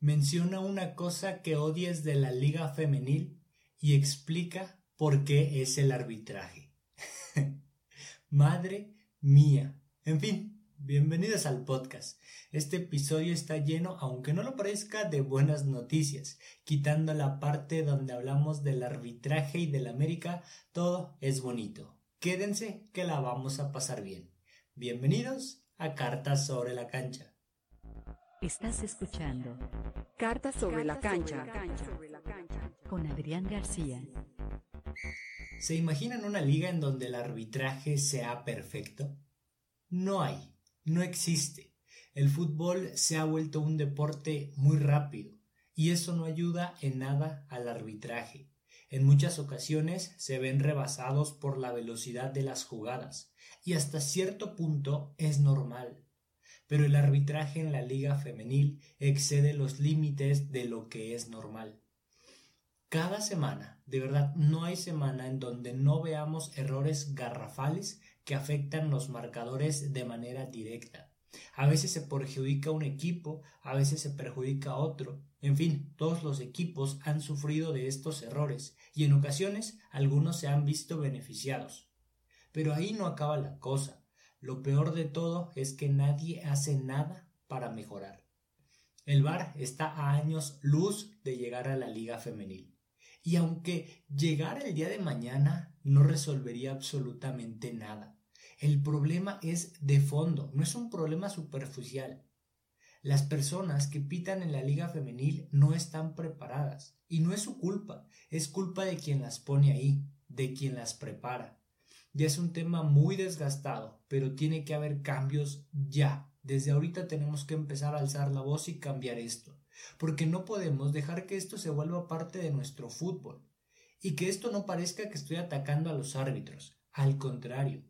menciona una cosa que odies de la liga femenil y explica por qué es el arbitraje. Madre mía. En fin, bienvenidos al podcast. Este episodio está lleno, aunque no lo parezca, de buenas noticias. Quitando la parte donde hablamos del arbitraje y del América, todo es bonito. Quédense que la vamos a pasar bien. Bienvenidos a Cartas sobre la Cancha. Estás escuchando Cartas sobre la cancha. con Adrián García. ¿Se imaginan una liga en donde el arbitraje sea perfecto? No hay, no existe. El fútbol se ha vuelto un deporte muy rápido y eso no ayuda en nada al arbitraje. En muchas ocasiones se ven rebasados por la velocidad de las jugadas, y hasta cierto punto es normal. Pero el arbitraje en la liga femenil excede los límites de lo que es normal. Cada semana, de verdad, no hay semana en donde no veamos errores garrafales que afectan los marcadores de manera directa. A veces se perjudica un equipo, a veces se perjudica otro. En fin, todos los equipos han sufrido de estos errores y en ocasiones algunos se han visto beneficiados. Pero ahí no acaba la cosa. Lo peor de todo es que nadie hace nada para mejorar. El VAR está a años luz de llegar a la liga femenil. Y aunque llegara el día de mañana, no resolvería absolutamente nada. El problema es de fondo, no es un problema superficial. Las personas que pitan en la liga femenil no están preparadas y no es su culpa, es culpa de quien las pone ahí, de quien las prepara. Ya es un tema muy desgastado, pero tiene que haber cambios ya. Desde ahorita tenemos que empezar a alzar la voz y cambiar esto, porque no podemos dejar que esto se vuelva parte de nuestro fútbol y que esto no parezca que estoy atacando a los árbitros. Al contrario,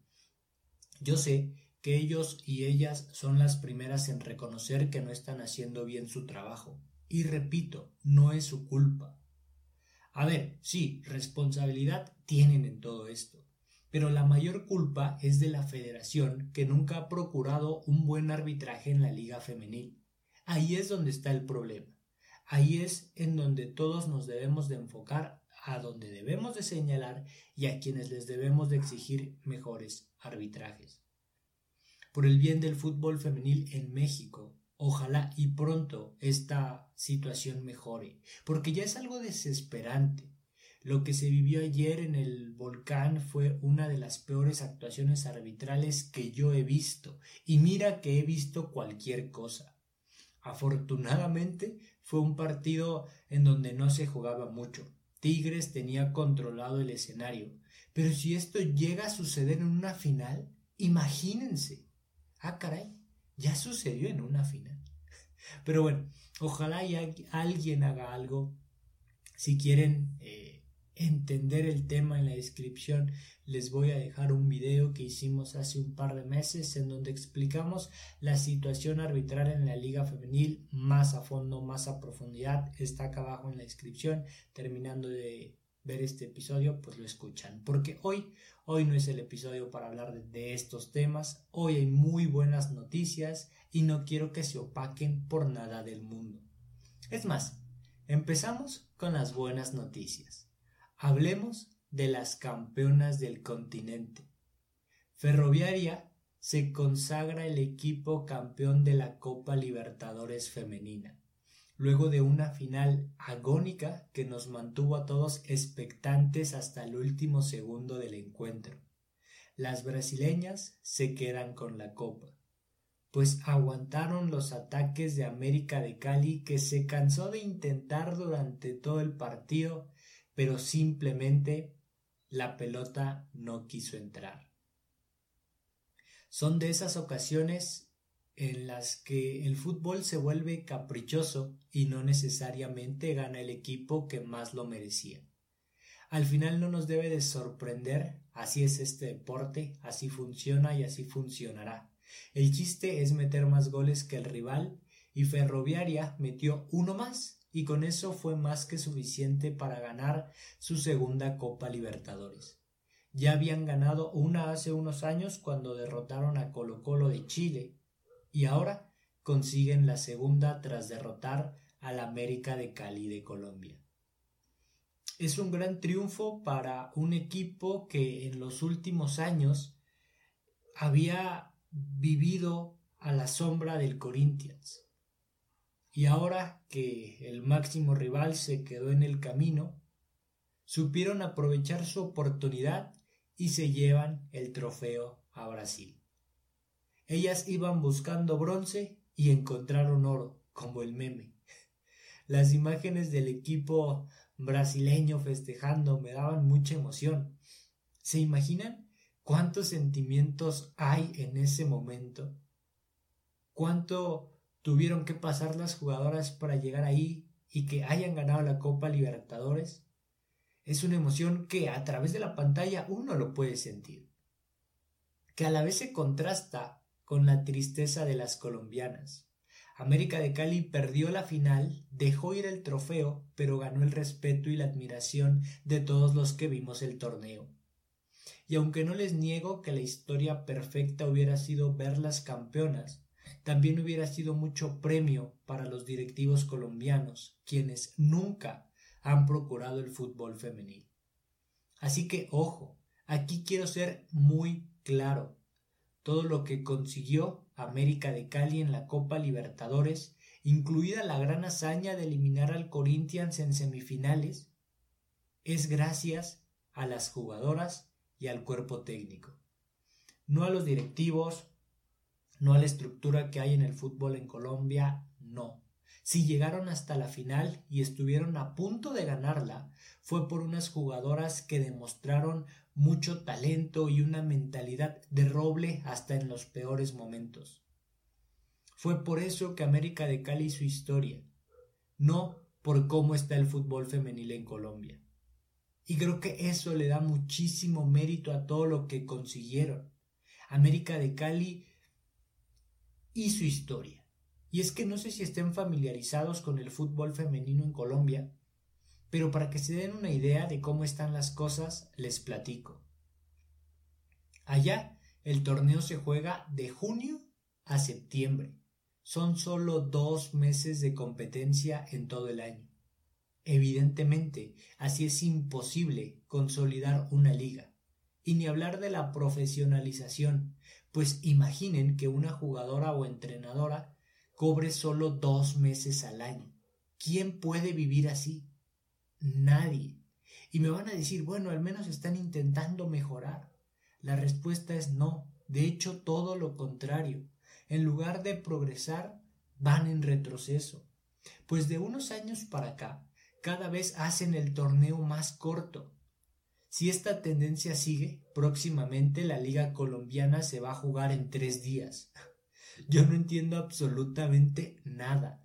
yo sé que ellos y ellas son las primeras en reconocer que no están haciendo bien su trabajo. Y repito, no es su culpa. A ver, sí, responsabilidad tienen en todo esto, pero la mayor culpa es de la federación que nunca ha procurado un buen arbitraje en la liga femenil. Ahí es donde está el problema. Ahí es en donde todos nos debemos de enfocar, a donde debemos de señalar y a quienes les debemos de exigir mejores arbitrajes. Por el bien del fútbol femenil en México, ojalá y pronto esta situación mejore, porque ya es algo desesperante. Lo que se vivió ayer en el volcán fue una de las peores actuaciones arbitrales que yo he visto, y mira que he visto cualquier cosa. Afortunadamente fue un partido en donde no se jugaba mucho. Tigres tenía controlado el escenario, pero si esto llega a suceder en una final, imagínense. Ah, caray, ya sucedió en una final. Pero bueno, ojalá y alguien haga algo. Si quieren eh, entender el tema en la descripción, les voy a dejar un video que hicimos hace un par de meses en donde explicamos la situación arbitral en la liga femenil más a fondo, más a profundidad. Está acá abajo en la descripción. Terminando de ver este episodio, pues lo escuchan. Porque hoy, hoy no es el episodio para hablar de, estos temas. Hoy hay muy buenas noticias y no quiero que se opaquen por nada del mundo. Es más, empezamos con las buenas noticias. Hablemos de las campeonas del continente. Ferroviaria se consagra el equipo campeón de la Copa Libertadores femenina luego de una final agónica que nos mantuvo a todos expectantes hasta el último segundo del encuentro. Las brasileñas se quedan con la copa, pues aguantaron los ataques de América de Cali que se cansó de intentar durante todo el partido, pero simplemente la pelota no quiso entrar. Son de esas ocasiones en las que el fútbol se vuelve caprichoso y no necesariamente gana el equipo que más lo merecía. Al final no nos debe de sorprender, así es este deporte, así funciona y así funcionará. El chiste es meter más goles que el rival y Ferroviaria metió uno más y con eso fue más que suficiente para ganar su segunda Copa Libertadores. Ya habían ganado una hace unos años cuando derrotaron a Colo Colo de Chile y ahora consiguen la segunda tras derrotar al América de Cali de Colombia. Es un gran triunfo para un equipo que en los últimos años había vivido a la sombra del Corinthians. Y ahora que el máximo rival se quedó en el camino, supieron aprovechar su oportunidad y se llevan el trofeo a Brasil. Ellas iban buscando bronce y encontraron oro, como el meme. Las imágenes del equipo brasileño festejando me daban mucha emoción. ¿Se imaginan cuántos sentimientos hay en ese momento? ¿Cuánto tuvieron que pasar las jugadoras para llegar ahí y que hayan ganado la Copa Libertadores? Es una emoción que a través de la pantalla uno lo puede sentir, que a la vez se contrasta con la tristeza de las colombianas. América de Cali perdió la final, dejó ir el trofeo, pero ganó el respeto y la admiración de todos los que vimos el torneo. Y aunque no les niego que la historia perfecta hubiera sido verlas campeonas, también hubiera sido mucho premio para los directivos colombianos, quienes nunca han procurado el fútbol femenil. Así que, ojo, aquí quiero ser muy claro. Todo lo que consiguió América de Cali en la Copa Libertadores, incluida la gran hazaña de eliminar al Corinthians en semifinales, es gracias a las jugadoras y al cuerpo técnico. No a los directivos, no a la estructura que hay en el fútbol en Colombia, no. Si llegaron hasta la final y estuvieron a punto de ganarla, fue por unas jugadoras que demostraron mucho talento y una mentalidad de roble hasta en los peores momentos. Fue por eso que América de Cali hizo historia, no por cómo está el fútbol femenil en Colombia. Y creo que eso le da muchísimo mérito a todo lo que consiguieron. América de Cali hizo historia. Y es que no sé si estén familiarizados con el fútbol femenino en Colombia, pero para que se den una idea de cómo están las cosas, les platico. Allá el torneo se juega de junio a septiembre. Son solo dos meses de competencia en todo el año. Evidentemente, así es imposible consolidar una liga. Y ni hablar de la profesionalización, pues imaginen que una jugadora o entrenadora cobre solo dos meses al año. ¿Quién puede vivir así? Nadie. Y me van a decir, bueno, al menos están intentando mejorar. La respuesta es no. De hecho, todo lo contrario. En lugar de progresar, van en retroceso. Pues de unos años para acá, cada vez hacen el torneo más corto. Si esta tendencia sigue, próximamente la liga colombiana se va a jugar en tres días. Yo no entiendo absolutamente nada.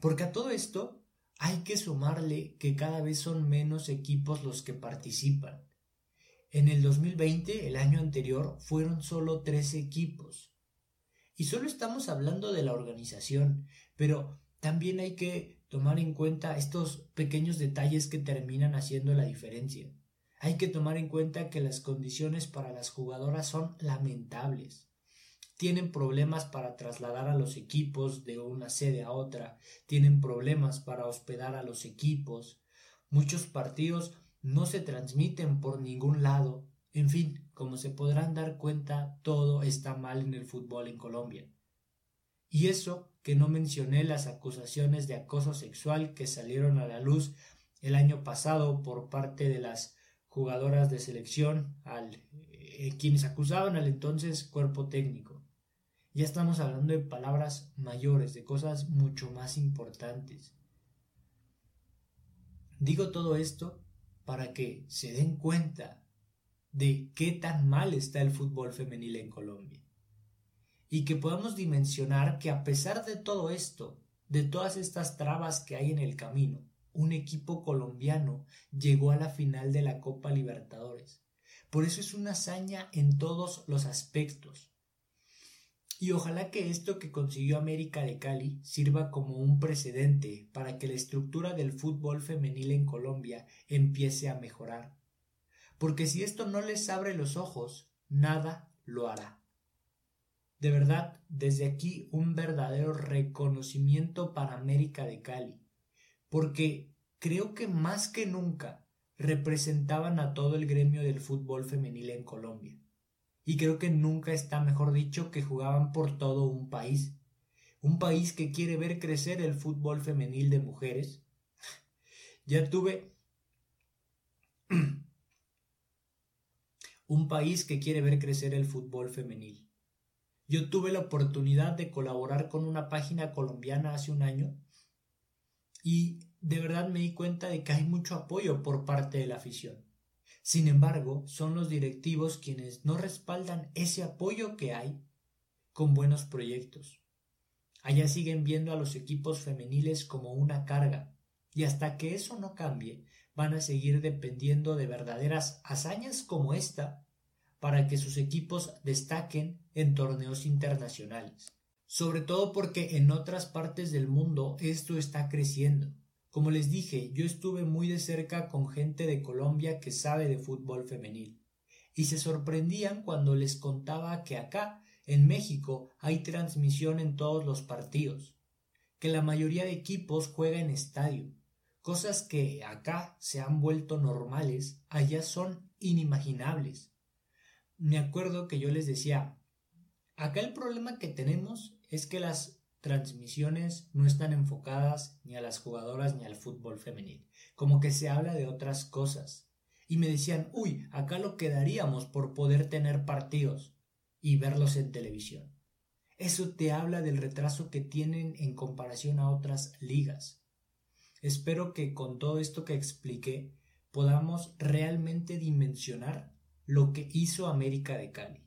Porque a todo esto hay que sumarle que cada vez son menos equipos los que participan. En el 2020, el año anterior, fueron solo tres equipos. Y solo estamos hablando de la organización, pero también hay que tomar en cuenta estos pequeños detalles que terminan haciendo la diferencia. Hay que tomar en cuenta que las condiciones para las jugadoras son lamentables tienen problemas para trasladar a los equipos de una sede a otra, tienen problemas para hospedar a los equipos, muchos partidos no se transmiten por ningún lado, en fin, como se podrán dar cuenta, todo está mal en el fútbol en Colombia. Y eso que no mencioné las acusaciones de acoso sexual que salieron a la luz el año pasado por parte de las jugadoras de selección al eh, quienes acusaban al entonces cuerpo técnico. Ya estamos hablando de palabras mayores, de cosas mucho más importantes. Digo todo esto para que se den cuenta de qué tan mal está el fútbol femenil en Colombia. Y que podamos dimensionar que a pesar de todo esto, de todas estas trabas que hay en el camino, un equipo colombiano llegó a la final de la Copa Libertadores. Por eso es una hazaña en todos los aspectos. Y ojalá que esto que consiguió América de Cali sirva como un precedente para que la estructura del fútbol femenil en Colombia empiece a mejorar. Porque si esto no les abre los ojos, nada lo hará. De verdad, desde aquí un verdadero reconocimiento para América de Cali, porque creo que más que nunca representaban a todo el gremio del fútbol femenil en Colombia. Y creo que nunca está mejor dicho que jugaban por todo un país. Un país que quiere ver crecer el fútbol femenil de mujeres. ya tuve un país que quiere ver crecer el fútbol femenil. Yo tuve la oportunidad de colaborar con una página colombiana hace un año y de verdad me di cuenta de que hay mucho apoyo por parte de la afición. Sin embargo, son los directivos quienes no respaldan ese apoyo que hay con buenos proyectos. Allá siguen viendo a los equipos femeniles como una carga, y hasta que eso no cambie, van a seguir dependiendo de verdaderas hazañas como esta para que sus equipos destaquen en torneos internacionales. Sobre todo porque en otras partes del mundo esto está creciendo. Como les dije, yo estuve muy de cerca con gente de Colombia que sabe de fútbol femenil, y se sorprendían cuando les contaba que acá, en México, hay transmisión en todos los partidos, que la mayoría de equipos juega en estadio, cosas que acá se han vuelto normales, allá son inimaginables me acuerdo que yo les decía, acá el problema que tenemos es que las transmisiones no están enfocadas ni a las jugadoras ni al fútbol femenil, como que se habla de otras cosas. Y me decían, uy, acá lo quedaríamos por poder tener partidos y verlos en televisión. Eso te habla del retraso que tienen en comparación a otras ligas. Espero que con todo esto que expliqué podamos realmente dimensionar lo que hizo América de Cali.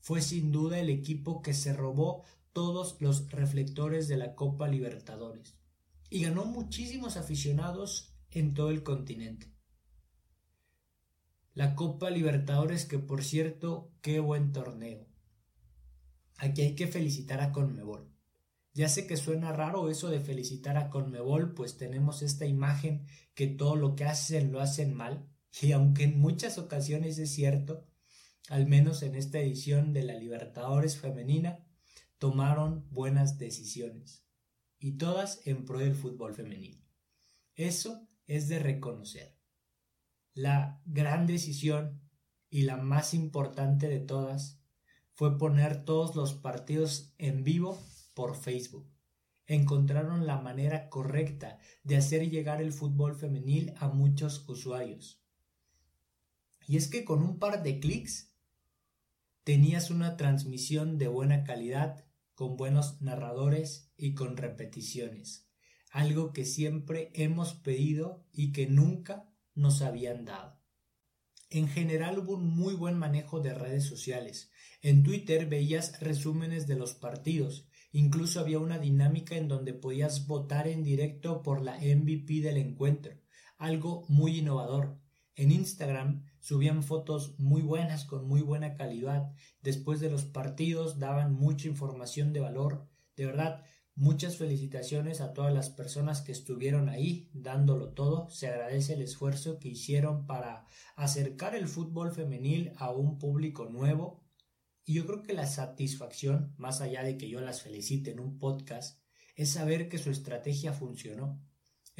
Fue sin duda el equipo que se robó todos los reflectores de la Copa Libertadores y ganó muchísimos aficionados en todo el continente. La Copa Libertadores que por cierto, qué buen torneo. Aquí hay que felicitar a Conmebol. Ya sé que suena raro eso de felicitar a Conmebol, pues tenemos esta imagen que todo lo que hacen lo hacen mal, y aunque en muchas ocasiones es cierto, al menos en esta edición de la Libertadores femenina, tomaron buenas decisiones, y todas en pro del fútbol femenino. Eso es de reconocer. La gran decisión y la más importante de todas fue poner todos los partidos en vivo por Facebook. Encontraron la manera correcta de hacer llegar el fútbol femenil a muchos usuarios. Y es que con un par de clics tenías una transmisión de buena calidad, con buenos narradores y con repeticiones, algo que siempre hemos pedido y que nunca nos habían dado. En general hubo un muy buen manejo de redes sociales. En Twitter veías resúmenes de los partidos, incluso había una dinámica en donde podías votar en directo por la MVP del encuentro, algo muy innovador. En Instagram subían fotos muy buenas con muy buena calidad. Después de los partidos daban mucha información de valor. De verdad, muchas felicitaciones a todas las personas que estuvieron ahí dándolo todo. Se agradece el esfuerzo que hicieron para acercar el fútbol femenil a un público nuevo. Y yo creo que la satisfacción, más allá de que yo las felicite en un podcast, es saber que su estrategia funcionó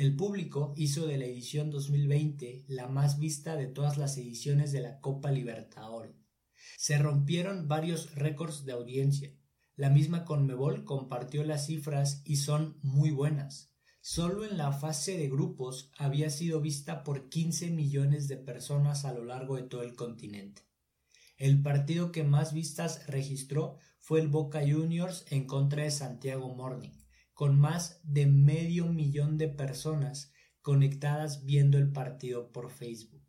el público hizo de la edición 2020 la más vista de todas las ediciones de la Copa Libertadores. Se rompieron varios récords de audiencia. La misma Conmebol compartió las cifras y son muy buenas. Solo en la fase de grupos había sido vista por 15 millones de personas a lo largo de todo el continente. El partido que más vistas registró fue el Boca Juniors en contra de Santiago Morning con más de medio millón de personas conectadas viendo el partido por Facebook.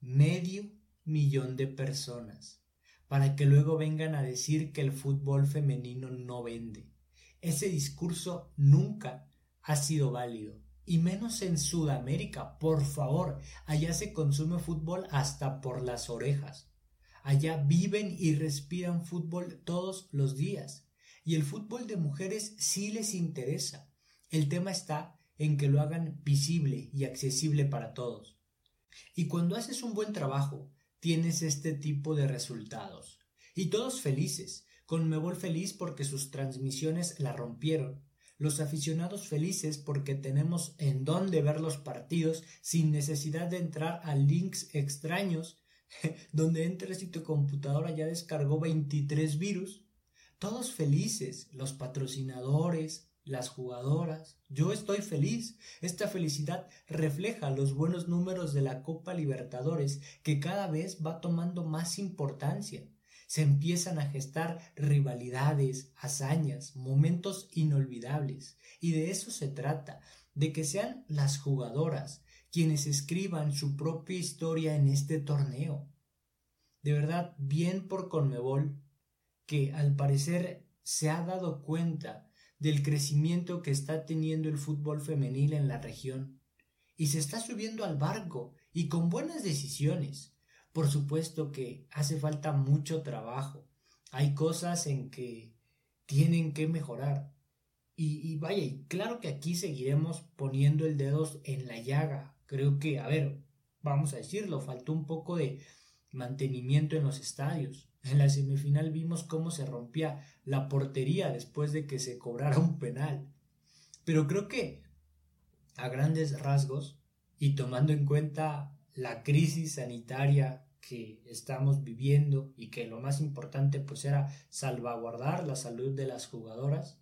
Medio millón de personas, para que luego vengan a decir que el fútbol femenino no vende. Ese discurso nunca ha sido válido, y menos en Sudamérica, por favor, allá se consume fútbol hasta por las orejas. Allá viven y respiran fútbol todos los días y el fútbol de mujeres sí les interesa. El tema está en que lo hagan visible y accesible para todos. Y cuando haces un buen trabajo, tienes este tipo de resultados. Y todos felices, Conmebol feliz porque sus transmisiones la rompieron. Los aficionados felices porque tenemos en dónde ver los partidos sin necesidad de entrar a links extraños donde entres y tu computadora ya descargó 23 virus. Todos felices, los patrocinadores, las jugadoras. Yo estoy feliz. Esta felicidad refleja los buenos números de la Copa Libertadores, que cada vez va tomando más importancia. Se empiezan a gestar rivalidades, hazañas, momentos inolvidables. Y de eso se trata, de que sean las jugadoras quienes escriban su propia historia en este torneo. De verdad, bien por Conmebol, que al parecer se ha dado cuenta del crecimiento que está teniendo el fútbol femenil en la región y se está subiendo al barco y con buenas decisiones. Por supuesto que hace falta mucho trabajo. Hay cosas en que tienen que mejorar. Y, y vaya, y claro que aquí seguiremos poniendo el dedo en la llaga. Creo que, a ver, vamos a decirlo, faltó un poco de mantenimiento en los estadios. En la semifinal vimos cómo se rompía la portería después de que se cobrara un penal. Pero creo que a grandes rasgos y tomando en cuenta la crisis sanitaria que estamos viviendo y que lo más importante pues era salvaguardar la salud de las jugadoras,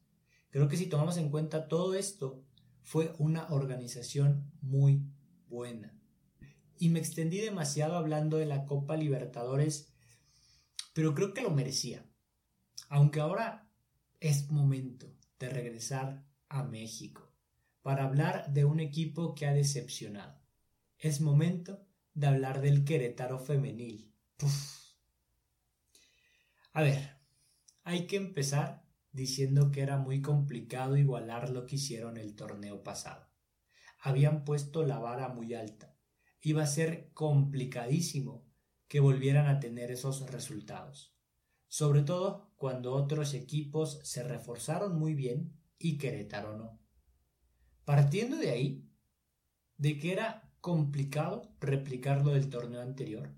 creo que si tomamos en cuenta todo esto fue una organización muy buena. Y me extendí demasiado hablando de la Copa Libertadores pero creo que lo merecía. Aunque ahora es momento de regresar a México para hablar de un equipo que ha decepcionado. Es momento de hablar del Querétaro femenil. A ver, hay que empezar diciendo que era muy complicado igualar lo que hicieron el torneo pasado. Habían puesto la vara muy alta. Iba a ser complicadísimo que volvieran a tener esos resultados, sobre todo cuando otros equipos se reforzaron muy bien y Querétaro no. Partiendo de ahí, de que era complicado replicar lo del torneo anterior,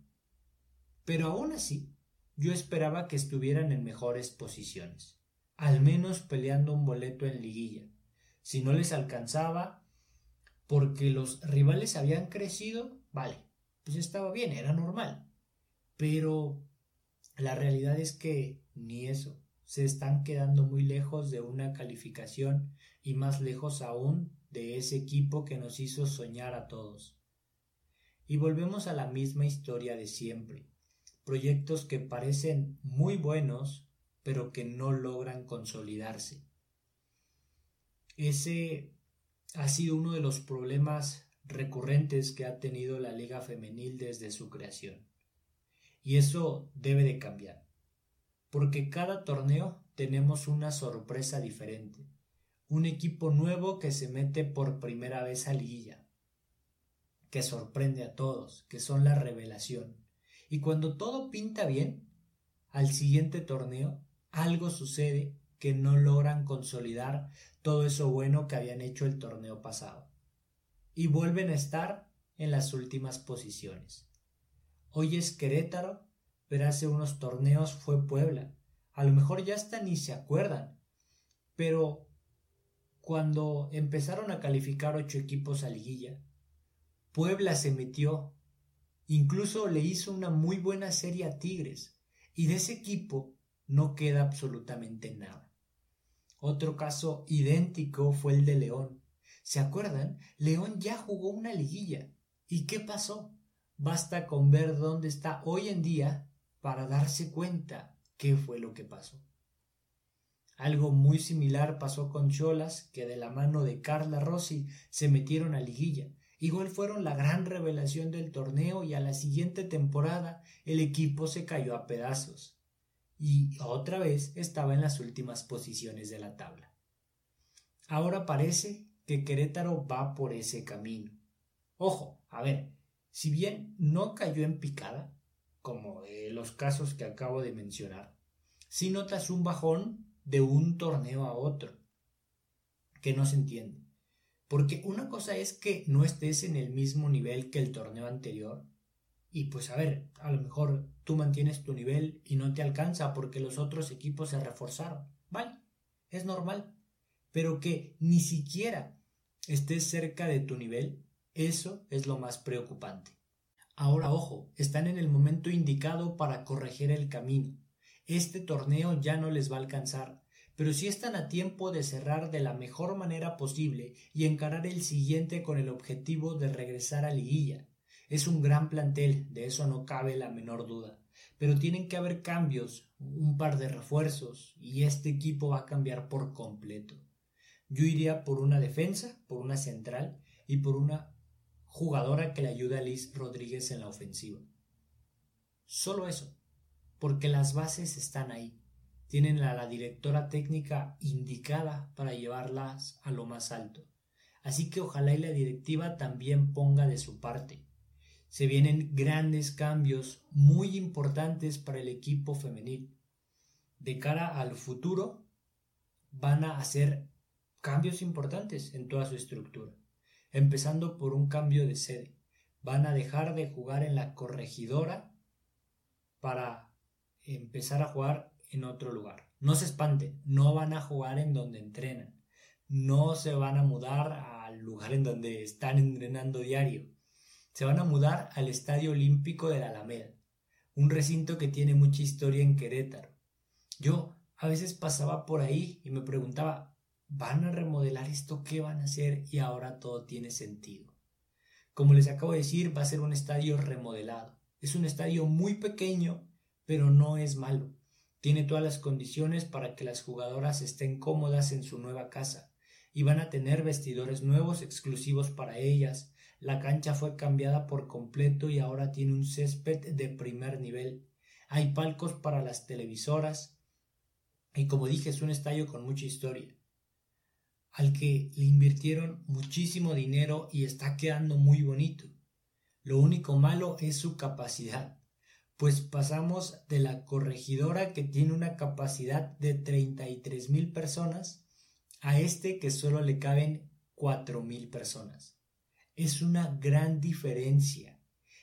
pero aún así yo esperaba que estuvieran en mejores posiciones, al menos peleando un boleto en liguilla. Si no les alcanzaba, porque los rivales habían crecido, vale, pues estaba bien, era normal. Pero la realidad es que ni eso. Se están quedando muy lejos de una calificación y más lejos aún de ese equipo que nos hizo soñar a todos. Y volvemos a la misma historia de siempre. Proyectos que parecen muy buenos, pero que no logran consolidarse. Ese ha sido uno de los problemas recurrentes que ha tenido la Liga Femenil desde su creación. Y eso debe de cambiar. Porque cada torneo tenemos una sorpresa diferente. Un equipo nuevo que se mete por primera vez a liguilla. Que sorprende a todos, que son la revelación. Y cuando todo pinta bien, al siguiente torneo algo sucede que no logran consolidar todo eso bueno que habían hecho el torneo pasado. Y vuelven a estar en las últimas posiciones. Hoy es Querétaro, pero hace unos torneos fue Puebla. A lo mejor ya hasta ni se acuerdan. Pero cuando empezaron a calificar ocho equipos a liguilla, Puebla se metió. Incluso le hizo una muy buena serie a Tigres. Y de ese equipo no queda absolutamente nada. Otro caso idéntico fue el de León. ¿Se acuerdan? León ya jugó una liguilla. ¿Y qué pasó? Basta con ver dónde está hoy en día para darse cuenta qué fue lo que pasó. Algo muy similar pasó con Cholas, que de la mano de Carla Rossi se metieron a liguilla. Igual fueron la gran revelación del torneo y a la siguiente temporada el equipo se cayó a pedazos. Y otra vez estaba en las últimas posiciones de la tabla. Ahora parece que Querétaro va por ese camino. Ojo, a ver, si bien no cayó en picada, como los casos que acabo de mencionar, si notas un bajón de un torneo a otro, que no se entiende. Porque una cosa es que no estés en el mismo nivel que el torneo anterior, Y pues a ver, a lo mejor tú mantienes tu nivel y no te alcanza porque los otros equipos se reforzaron. Vale, es normal. Pero que ni siquiera estés cerca de tu nivel, eso es lo más preocupante. Ahora, ojo, están en el momento indicado para corregir el camino. Este torneo ya no les va a alcanzar, pero sí están a tiempo de cerrar de la mejor manera posible y encarar el siguiente con el objetivo de regresar a liguilla. Es un gran plantel, de eso no cabe la menor duda, pero tienen que haber cambios, un par de refuerzos, y este equipo va a cambiar por completo. Yo iría por una defensa, por una central y por una jugadora que le ayude a Liz Rodríguez en la ofensiva. Solo eso, porque las bases están ahí. Tienen a la directora técnica indicada para llevarlas a lo más alto. Así que ojalá y la directiva también ponga de su parte. Se vienen grandes cambios muy importantes para el equipo femenil. De cara al futuro, van a hacer cambios importantes en toda su estructura empezando por un cambio de sede. Van a dejar de jugar en la corregidora para empezar a jugar en otro lugar. No se espanten, no van a jugar en donde entrenan. No se van a mudar al lugar en donde están entrenando diario. Se van a mudar al Estadio Olímpico de la Alameda, un recinto que tiene mucha historia en Querétaro. Yo a veces pasaba por ahí y me preguntaba, van a remodelar esto, ¿qué van a hacer? Y ahora todo tiene sentido. Como les acabo de decir, va a ser un estadio remodelado. Es un estadio muy pequeño, pero no es malo. Tiene todas las condiciones para que las jugadoras estén cómodas en su nueva casa y van a tener vestidores nuevos exclusivos para ellas. La cancha fue cambiada por completo y ahora tiene un césped de primer nivel. Hay palcos para las televisoras y como dije es un estadio con mucha historia al que le invirtieron muchísimo dinero y está quedando muy bonito. Lo único malo es su capacidad, pues pasamos de la corregidora que tiene una capacidad de 33 mil personas a este que solo le caben 4 mil personas. Es una gran diferencia.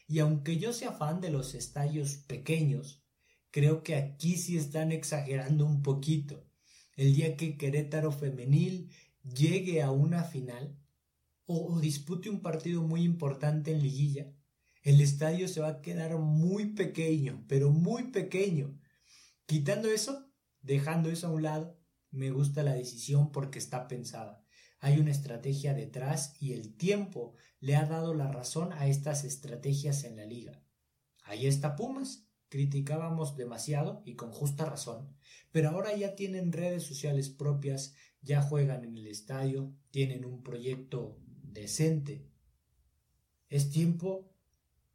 Y aunque yo sea fan de los estadios pequeños, creo que aquí sí están exagerando un poquito. El día que Querétaro Femenil llegue a una final o, dispute un partido muy importante en liguilla, el estadio se va a quedar muy pequeño, pero muy pequeño. Quitando eso, dejando eso a un lado, me gusta la decisión porque está pensada. Hay una estrategia detrás y el tiempo le ha dado la razón a estas estrategias en la liga. Ahí está Pumas, criticábamos demasiado y con justa razón, pero ahora ya tienen redes sociales propias, ya juegan en el estadio, tienen un proyecto decente. Es tiempo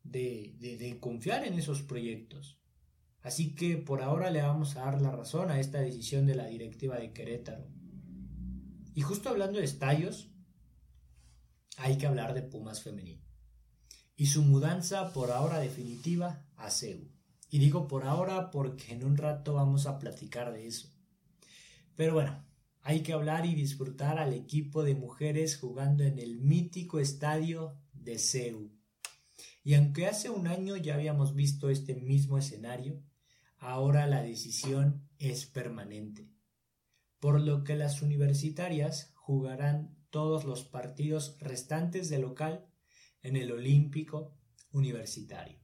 de, confiar en esos proyectos. Así que por ahora le vamos a dar la razón a esta decisión de la directiva de Querétaro. Y justo hablando de estadios, hay que hablar de Pumas femenil. Y su mudanza por ahora definitiva a CEU. Y digo por ahora porque en un rato vamos a platicar de eso. Pero bueno, hay que hablar y disfrutar al equipo de mujeres jugando en el mítico estadio de CEU. Y aunque hace un año ya habíamos visto este mismo escenario, ahora la decisión es permanente. Por lo que las universitarias jugarán todos los partidos restantes de local en el Olímpico Universitario.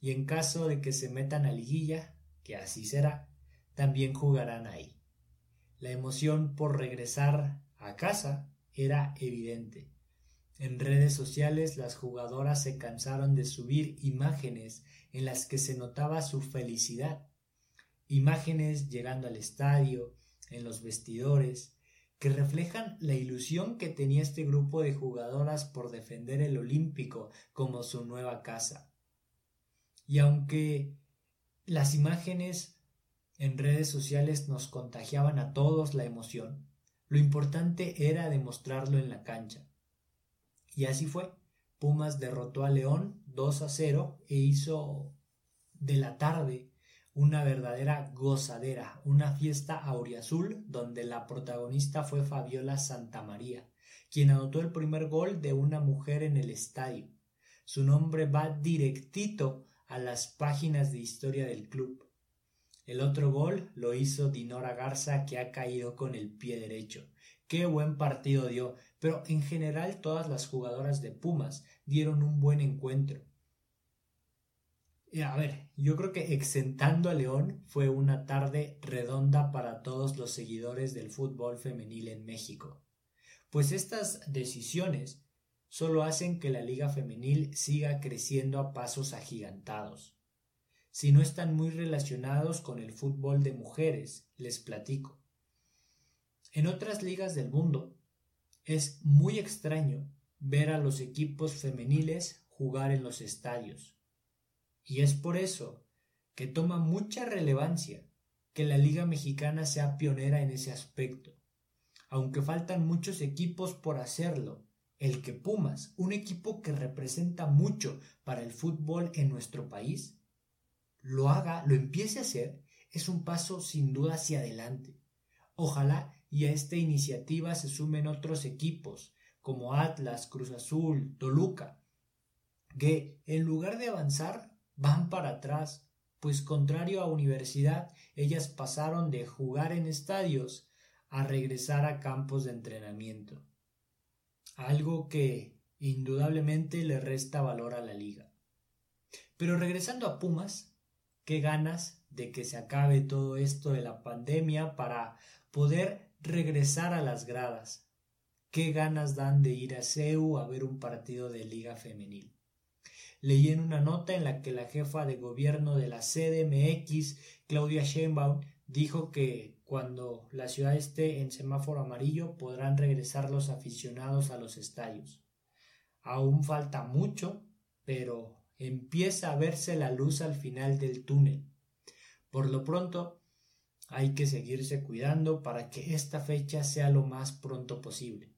Y en caso de que se metan a liguilla, que así será, también jugarán ahí. La emoción por regresar a casa era evidente. En redes sociales las jugadoras se cansaron de subir imágenes en las que se notaba su felicidad. Imágenes llegando al estadio, en los vestidores, que reflejan la ilusión que tenía este grupo de jugadoras por defender el Olímpico como su nueva casa. Y aunque las imágenes en redes sociales nos contagiaban a todos la emoción. Lo importante era demostrarlo en la cancha. Y así fue. Pumas derrotó a León 2 a 0 e hizo de la tarde una verdadera gozadera, una fiesta auriazul donde la protagonista fue Fabiola Santamaría, quien anotó el primer gol de una mujer en el estadio. Su nombre va directito a las páginas de historia del club. El otro gol lo hizo Dinora Garza que ha caído con el pie derecho. Qué buen partido dio, pero en general todas las jugadoras de Pumas dieron un buen encuentro. A ver, yo creo que exentando a León fue una tarde redonda para todos los seguidores del fútbol femenil en México, pues estas decisiones solo hacen que la liga femenil siga creciendo a pasos agigantados. Si no están muy relacionados con el fútbol de mujeres, les platico. En otras ligas del mundo es muy extraño ver a los equipos femeniles jugar en los estadios y es por eso que toma mucha relevancia que la Liga Mexicana sea pionera en ese aspecto. Aunque faltan muchos equipos por hacerlo, el que Pumas, un equipo que representa mucho para el fútbol en nuestro país, lo haga, lo empiece a hacer, es un paso sin duda hacia adelante. Ojalá y a esta iniciativa se sumen otros equipos como Atlas, Cruz Azul, Toluca, que en lugar de avanzar van para atrás, pues contrario a universidad, ellas pasaron de jugar en estadios a regresar a campos de entrenamiento. Algo que indudablemente le resta valor a la liga. Pero regresando a Pumas, qué ganas de que se acabe todo esto de la pandemia para poder regresar a las gradas. Qué ganas dan de ir a CEU a ver un partido de liga femenil leí en una nota en la que la jefa de gobierno de la CDMX, Claudia Sheinbaum, dijo que cuando la ciudad esté en semáforo amarillo podrán regresar los aficionados a los estadios. Aún falta mucho, pero empieza a verse la luz al final del túnel. Por lo pronto, hay que seguirse cuidando para que esta fecha sea lo más pronto posible.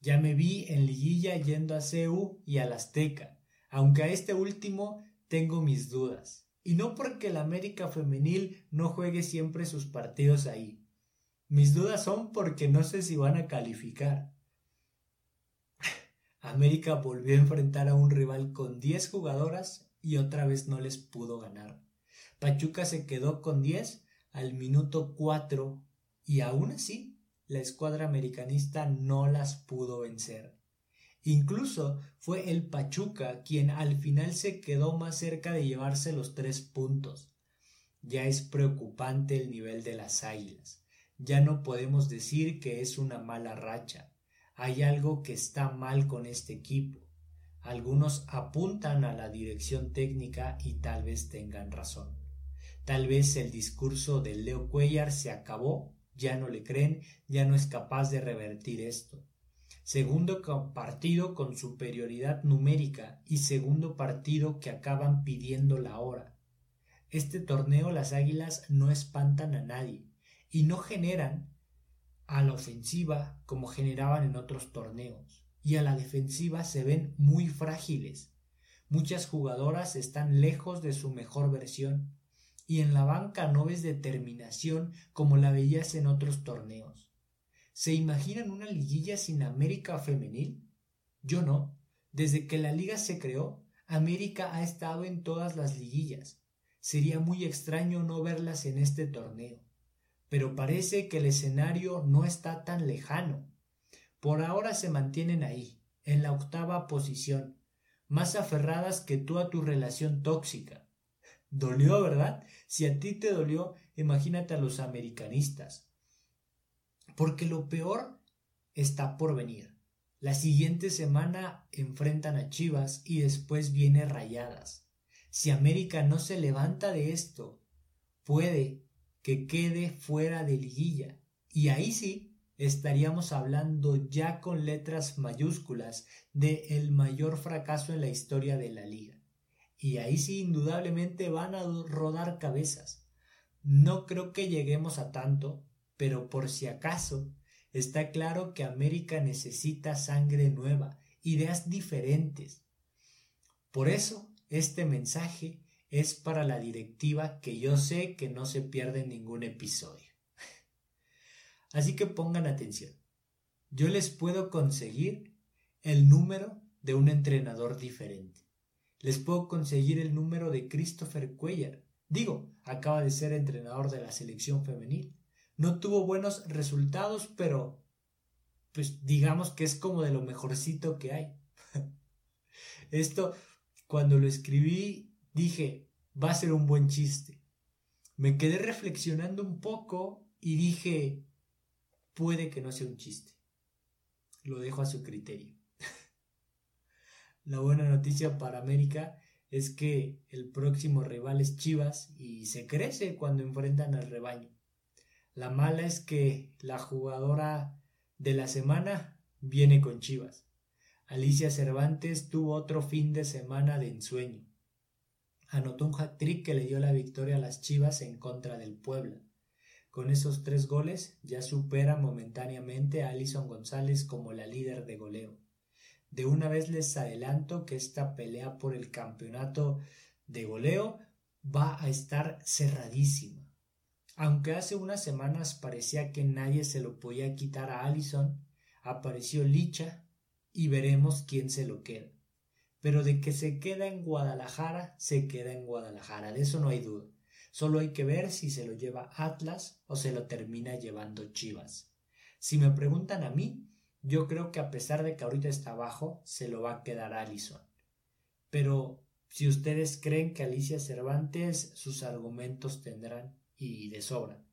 Ya me vi en liguilla yendo a CEU y al Azteca aunque a este último tengo mis dudas. Y no porque el América femenil no juegue siempre sus partidos ahí. Mis dudas son porque no sé si van a calificar. América volvió a enfrentar a un rival con 10 jugadoras y otra vez no les pudo ganar. Pachuca se quedó con 10 al minuto 4 y aún así la escuadra americanista no las pudo vencer. Incluso fue el Pachuca quien al final se quedó más cerca de llevarse los tres puntos. Ya es preocupante el nivel de las águilas. Ya no podemos decir que es una mala racha. Hay algo que está mal con este equipo. Algunos apuntan a la dirección técnica y tal vez tengan razón. Tal vez el discurso de Leo Cuellar se acabó, ya no le creen, ya no es capaz de revertir esto segundo partido con superioridad numérica y segundo partido que acaban pidiendo la hora. Este torneo las Águilas no espantan a nadie y no generan a la ofensiva como generaban en otros torneos y a la defensiva se ven muy frágiles. Muchas jugadoras están lejos de su mejor versión y en la banca no ves determinación como la veías en otros torneos. ¿Se imaginan una liguilla sin América femenil? Yo no. Desde que la liga se creó, América ha estado en todas las liguillas. Sería muy extraño no verlas en este torneo. Pero parece que el escenario no está tan lejano. Por ahora se mantienen ahí, en la octava posición, más aferradas que tú a tu relación tóxica. Dolió, ¿verdad? Si a ti te dolió, imagínate a los americanistas. Porque lo peor está por venir. La siguiente semana enfrentan a Chivas y después viene Rayadas. Si América no se levanta de esto, puede que quede fuera de liguilla. Y ahí sí estaríamos hablando ya con letras mayúsculas de el mayor fracaso en la historia de la liga. Y ahí sí indudablemente van a rodar cabezas. No creo que lleguemos a tanto, pero por si acaso, está claro que América necesita sangre nueva, ideas diferentes. Por eso, este mensaje es para la directiva que yo sé que no se pierde ningún episodio. Así que pongan atención. Yo les puedo conseguir el número de un entrenador diferente. Les puedo conseguir el número de Christopher Cuellar. Digo, acaba de ser entrenador de la selección femenil. No tuvo buenos resultados, pero pues digamos que es como de lo mejorcito que hay. Esto, cuando lo escribí, dije, va a ser un buen chiste. Me quedé reflexionando un poco y dije, puede que no sea un chiste. Lo dejo a su criterio. La buena noticia para América es que el próximo rival es Chivas y se crece cuando enfrentan al rebaño. La mala es que la jugadora de la semana viene con Chivas. Alicia Cervantes tuvo otro fin de semana de ensueño. Anotó un hat-trick que le dio la victoria a las Chivas en contra del Puebla. Con esos tres goles ya supera momentáneamente a Alison González como la líder de goleo. De una vez les adelanto que esta pelea por el campeonato de goleo va a estar cerradísima. Aunque hace unas semanas parecía que nadie se lo podía quitar a Alison, apareció Licha y veremos quién se lo queda. Pero de que se queda en Guadalajara, se queda en Guadalajara, de eso no hay duda. Solo hay que ver si se lo lleva Atlas o se lo termina llevando Chivas. Si me preguntan a mí, yo creo que a pesar de que ahorita está abajo, se lo va a quedar Allison. Pero si ustedes creen que Alicia Cervantes, sus argumentos tendrán y de sobra.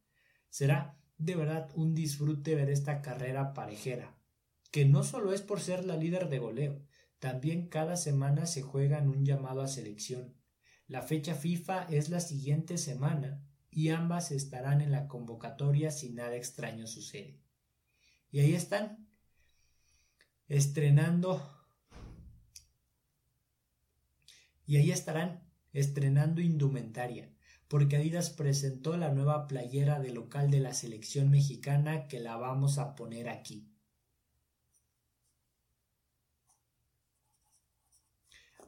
Será de verdad un disfrute ver esta carrera parejera, que no solo es por ser la líder de goleo, también cada semana se juega en un llamado a selección, la fecha FIFA es la siguiente semana y ambas estarán en la convocatoria si nada extraño sucede. Y ahí están, estrenando. Y ahí estarán estrenando indumentaria, porque Adidas presentó la nueva playera de local de la selección mexicana que la vamos a poner aquí.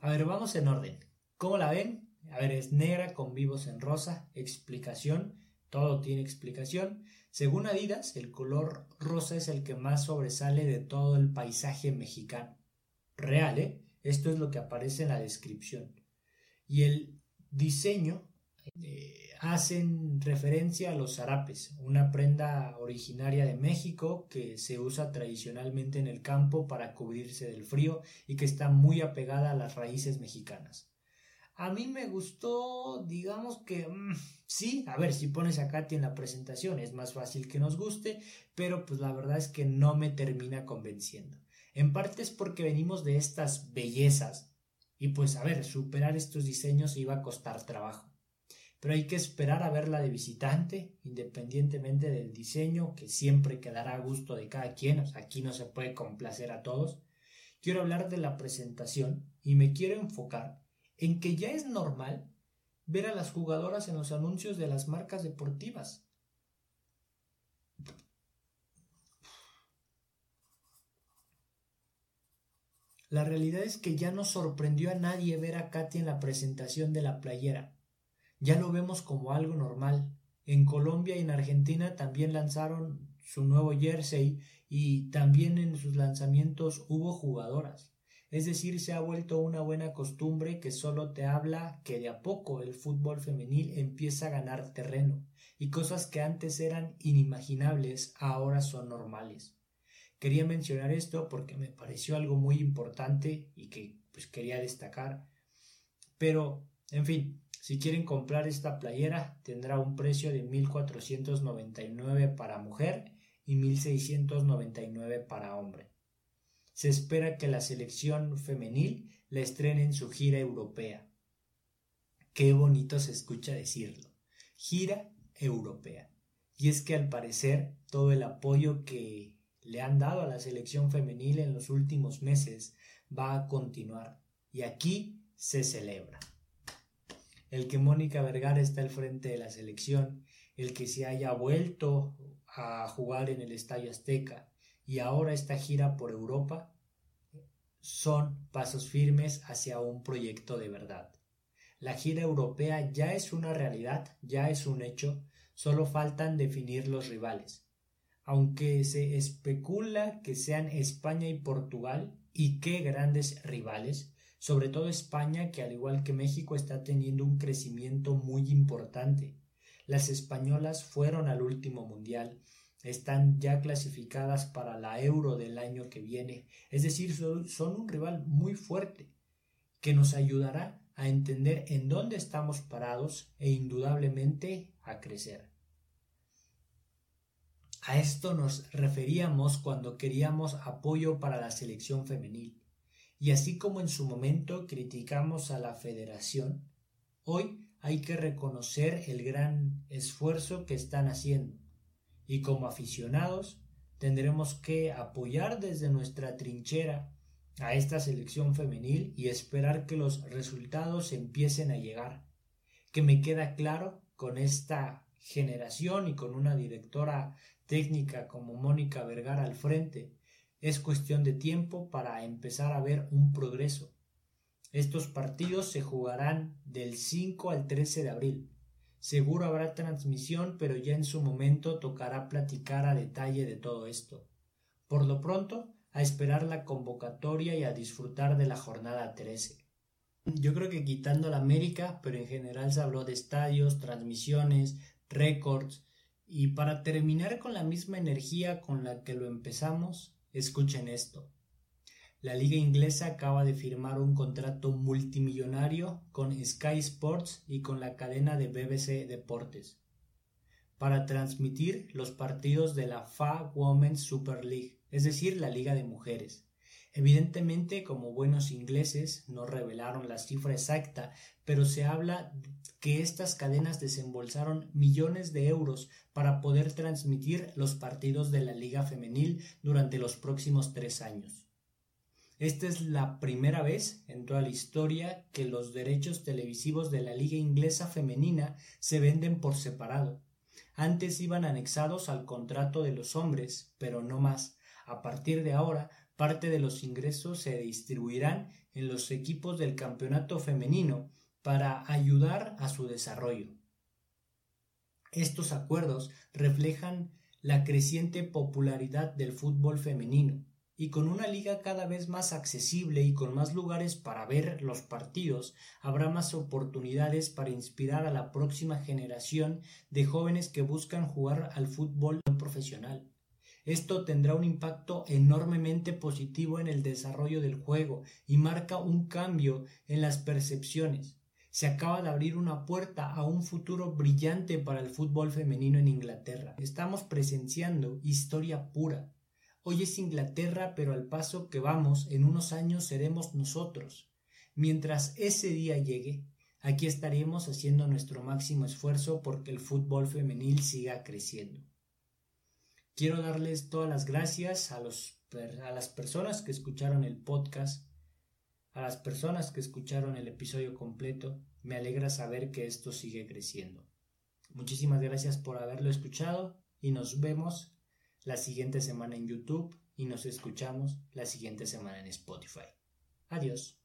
A ver, vamos en orden. ¿Cómo la ven? A ver, es negra con vivos en rosa. Explicación. Todo tiene explicación. Según Adidas, el color rosa es el que más sobresale de todo el paisaje mexicano. Real, ¿eh? Esto es lo que aparece en la descripción. Y el diseño eh, hacen referencia a los zarapes, una prenda originaria de México que se usa tradicionalmente en el campo para cubrirse del frío y que está muy apegada a las raíces mexicanas. A mí me gustó, digamos que mm, sí, a ver, si pones a Katy en la presentación es más fácil que nos guste, pero pues la verdad es que no me termina convenciendo. En parte es porque venimos de estas bellezas y pues a ver, superar estos diseños iba a costar trabajo. Pero hay que esperar a verla de visitante, independientemente del diseño, que siempre quedará a gusto de cada quien, aquí no se puede complacer a todos. Quiero hablar de la presentación y me quiero enfocar en que ya es normal ver a las jugadoras en los anuncios de las marcas deportivas. La realidad es que ya no sorprendió a nadie ver a Katy en la presentación de la playera. Ya lo vemos como algo normal. En Colombia y en Argentina también lanzaron su nuevo jersey y también en sus lanzamientos hubo jugadoras. Es decir, se ha vuelto una buena costumbre que solo te habla que de a poco el fútbol femenil empieza a ganar terreno y cosas que antes eran inimaginables ahora son normales. Quería mencionar esto porque me pareció algo muy importante y que pues quería destacar. Pero, en fin, si quieren comprar esta playera tendrá un precio de 1499 para mujer y 1699 para hombre se espera que la selección femenil la estrene en su gira europea. Qué bonito se escucha decirlo. Gira europea. Y es que al parecer todo el apoyo que le han dado a la selección femenil en los últimos meses va a continuar. Y aquí se celebra. El que Mónica Vergara está al frente de la selección, el que se haya vuelto a jugar en el Estadio Azteca, y ahora esta gira por Europa son pasos firmes hacia un proyecto de verdad. La gira europea ya es una realidad, ya es un hecho, solo faltan definir los rivales. Aunque se especula que sean España y Portugal, y qué grandes rivales, sobre todo España, que al igual que México está teniendo un crecimiento muy importante. Las españolas fueron al último mundial, están ya clasificadas para la Euro del año que viene, es decir, son un rival muy fuerte, que nos ayudará a entender en dónde estamos parados e indudablemente a crecer. A esto nos referíamos cuando queríamos apoyo para la selección femenil. Y así como en su momento criticamos a la federación, hoy hay que reconocer el gran esfuerzo que están haciendo. Y como aficionados tendremos que apoyar desde nuestra trinchera a esta selección femenil y esperar que los resultados empiecen a llegar. Que me queda claro con esta generación y con una directora técnica como Mónica Vergara al frente, es cuestión de tiempo para empezar a ver un progreso. Estos partidos se jugarán del 5 al 13 de abril. Seguro habrá transmisión, pero ya en su momento tocará platicar a detalle de todo esto. Por lo pronto, a esperar la convocatoria y a disfrutar de la jornada 13. Yo creo que quitando la América, pero en general se habló de estadios, transmisiones, récords, y para terminar con la misma energía con la que lo empezamos, escuchen esto. La liga inglesa acaba de firmar un contrato multimillonario con Sky Sports y con la cadena de BBC Deportes para transmitir los partidos de la FA Women's Super League, es decir, la Liga de Mujeres. Evidentemente, como buenos ingleses, no revelaron la cifra exacta, pero se habla que estas cadenas desembolsaron millones de euros para poder transmitir los partidos de la Liga Femenil durante los próximos tres años. Esta es la primera vez en toda la historia que los derechos televisivos de la Liga Inglesa Femenina se venden por separado. Antes iban anexados al contrato de los hombres, pero no más. A partir de ahora Parte de los ingresos se distribuirán en los equipos del campeonato femenino para ayudar a su desarrollo. Estos acuerdos reflejan la creciente popularidad del fútbol femenino y con una liga cada vez más accesible y con más lugares para ver los partidos, habrá más oportunidades para inspirar a la próxima generación de jóvenes que buscan jugar al fútbol profesional. Esto tendrá un impacto enormemente positivo en el desarrollo del juego y marca un cambio en las percepciones. Se acaba de abrir una puerta a un futuro brillante para el fútbol femenino en Inglaterra. Estamos presenciando historia pura. Hoy es Inglaterra, pero al paso que vamos, en unos años seremos nosotros. Mientras ese día llegue, aquí estaremos haciendo nuestro máximo esfuerzo porque el fútbol femenil siga creciendo. Quiero darles todas las gracias a, los, a las personas que escucharon el podcast, a las personas que escucharon el episodio completo. Me alegra saber que esto sigue creciendo. Muchísimas gracias por haberlo escuchado y nos vemos la siguiente semana en YouTube y nos escuchamos la siguiente semana en Spotify. Adiós.